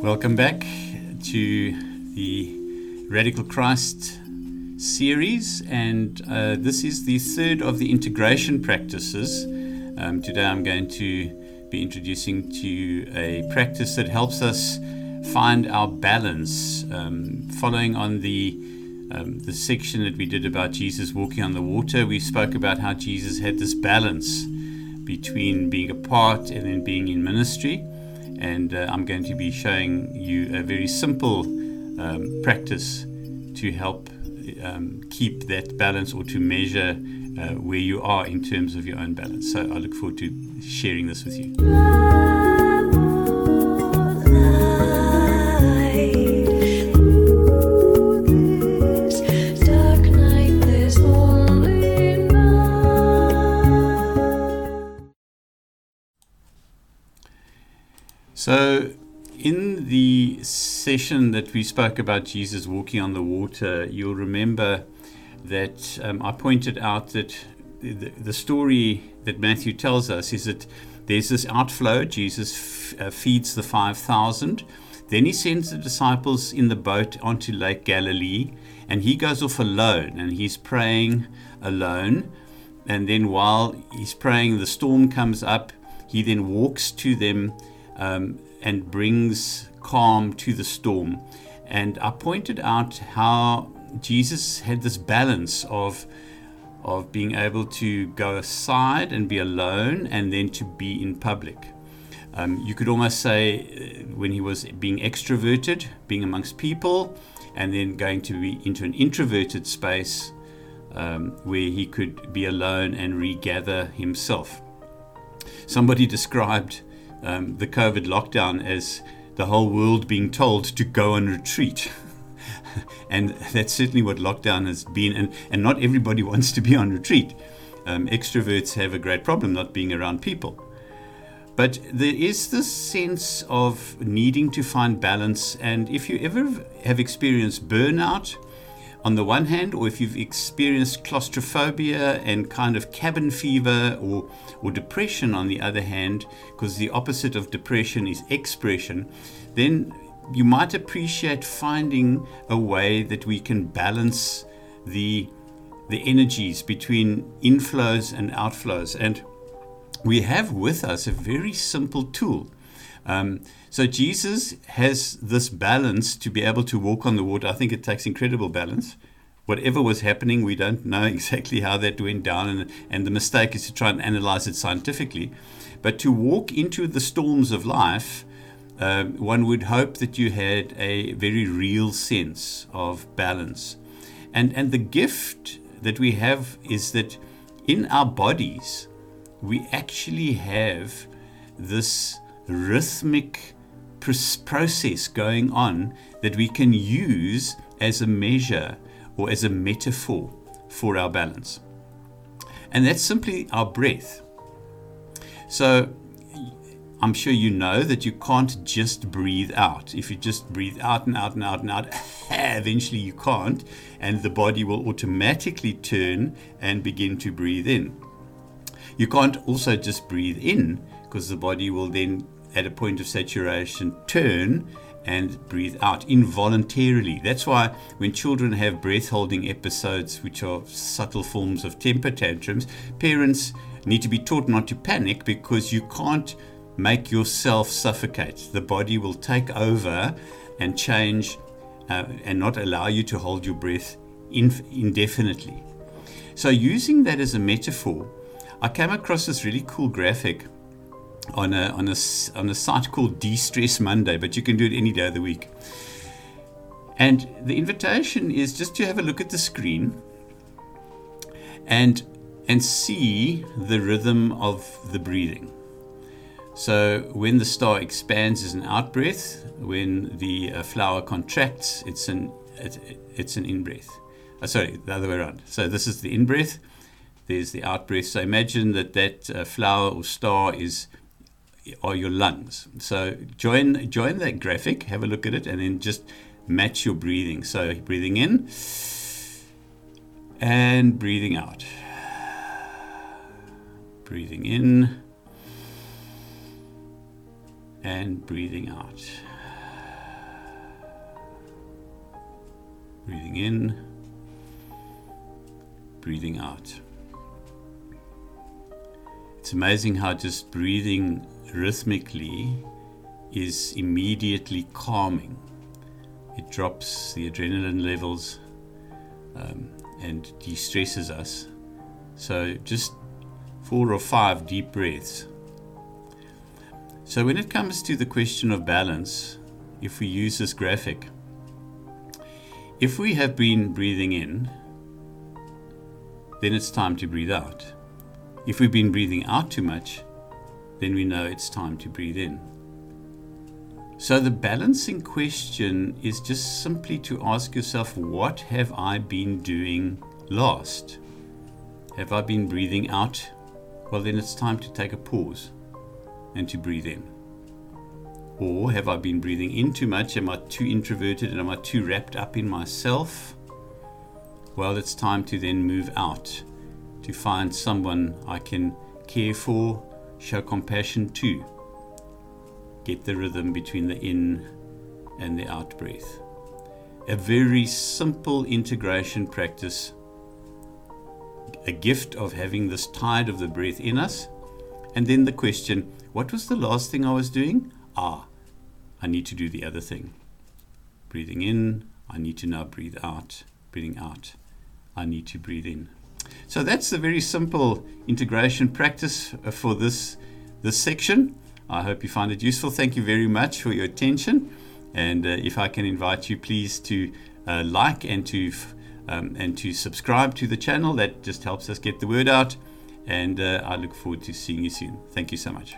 Welcome back to the Radical Christ series, and uh, this is the third of the integration practices. Um, today I'm going to be introducing to you a practice that helps us find our balance, um, following on the um, the section that we did about Jesus walking on the water. We spoke about how Jesus had this balance between being apart and then being in ministry and uh, I'm going to be showing you a very simple um, practice to help um, keep that balance or to measure uh, where you are in terms of your own balance. So I look forward to sharing this with you. So, in the session that we spoke about Jesus walking on the water, you'll remember that um, I pointed out that the, the, story that Matthew tells us is that there's this outflow. Jesus f- uh, feeds the 5,000. Then he sends the disciples in the boat onto Lake Galilee, and he goes off alone and he's praying alone. And then while he's praying, the storm comes up. He then walks to them um, and brings calm to the storm. And I pointed out how Jesus had this balance of of being able to go aside and be alone and then to be in public. Um, you could almost say uh, when he was being extroverted, being amongst people, and then going to be into an introverted space um, where he could be alone and regather himself. Somebody described um, the COVID lockdown as the whole world being told to go on retreat. and that's certainly what lockdown has been. And, and not everybody wants to be on retreat. Um, extroverts have a great problem not being around people. But there is this sense of needing to find balance. And if you ever have experienced burnout, on the one hand, or if you've experienced claustrophobia and kind of cabin fever or, or depression on the other hand, because the opposite of depression is expression, then you might appreciate finding a way that we can balance the, the energies between inflows and outflows. And we have with us a very simple tool. Um, so Jesus has this balance to be able to walk on the water. I think it takes incredible balance. Whatever was happening, we don't know exactly how that went down, and, and the mistake is to try and analyze it scientifically. But to walk into the storms of life, um, one would hope that you had a very real sense of balance. And, and the gift that we have is that in our bodies, we actually have this rhythmic process going on that we can use as a measure or as a metaphor for our balance. And that's simply our breath. So I'm sure you know that you can't just breathe out. If you just breathe out and out and out and out, eventually you can't, and the body will automatically turn and begin to breathe in. You can't also just breathe in because the body will then at a point of saturation, turn and breathe out involuntarily. That's why when children have breath holding episodes, which are subtle forms of temper tantrums, parents need to be taught not to panic because you can't make yourself suffocate. The body will take over and change uh, and not allow you to hold your breath indefinitely. So, using that as a metaphor, I came across this really cool graphic on a, on a, on a site called De-Stress Monday, but you can do it any day of the week. And the invitation is just to have a look at the screen and, and see the rhythm of the breathing. So when the star expands is an out breath, when the uh, flower contracts, it's an, it, it's an in breath. Uh, sorry, the other way around. So this is the in breath, there's the out breath. So imagine that that uh, flower or star is are your lungs. So join join that graphic, have a look at it, and then just match your breathing. So breathing in and breathing out. Breathing in and breathing out. Breathing in, breathing out. It's amazing how just breathing rhythmically is immediately calming. It drops the adrenaline levels um, and de stresses us. So, just four or five deep breaths. So, when it comes to the question of balance, if we use this graphic, if we have been breathing in, then it's time to breathe out. If we've been breathing out too much, then we know it's time to breathe in. So the balancing question is just simply to ask yourself what have I been doing last? Have I been breathing out? Well, then it's time to take a pause and to breathe in. Or have I been breathing in too much? Am I too introverted and am I too wrapped up in myself? Well, it's time to then move out to find someone I can care for, show compassion to get the rhythm between the in and the out breath. A very simple integration practice, a gift of having this tide of the breath in us. And then the question what was the last thing I was doing? Ah, I need to do the other thing. Breathing in, I need to now breathe out. Breathing out, I need to breathe in. So that's the very simple integration practice for this, this section. I hope you find it useful. Thank you very much for your attention. And uh, if I can invite you, please to uh, like and to um, and to subscribe to the channel. That just helps us get the word out. And uh, I look forward to seeing you soon. Thank you so much.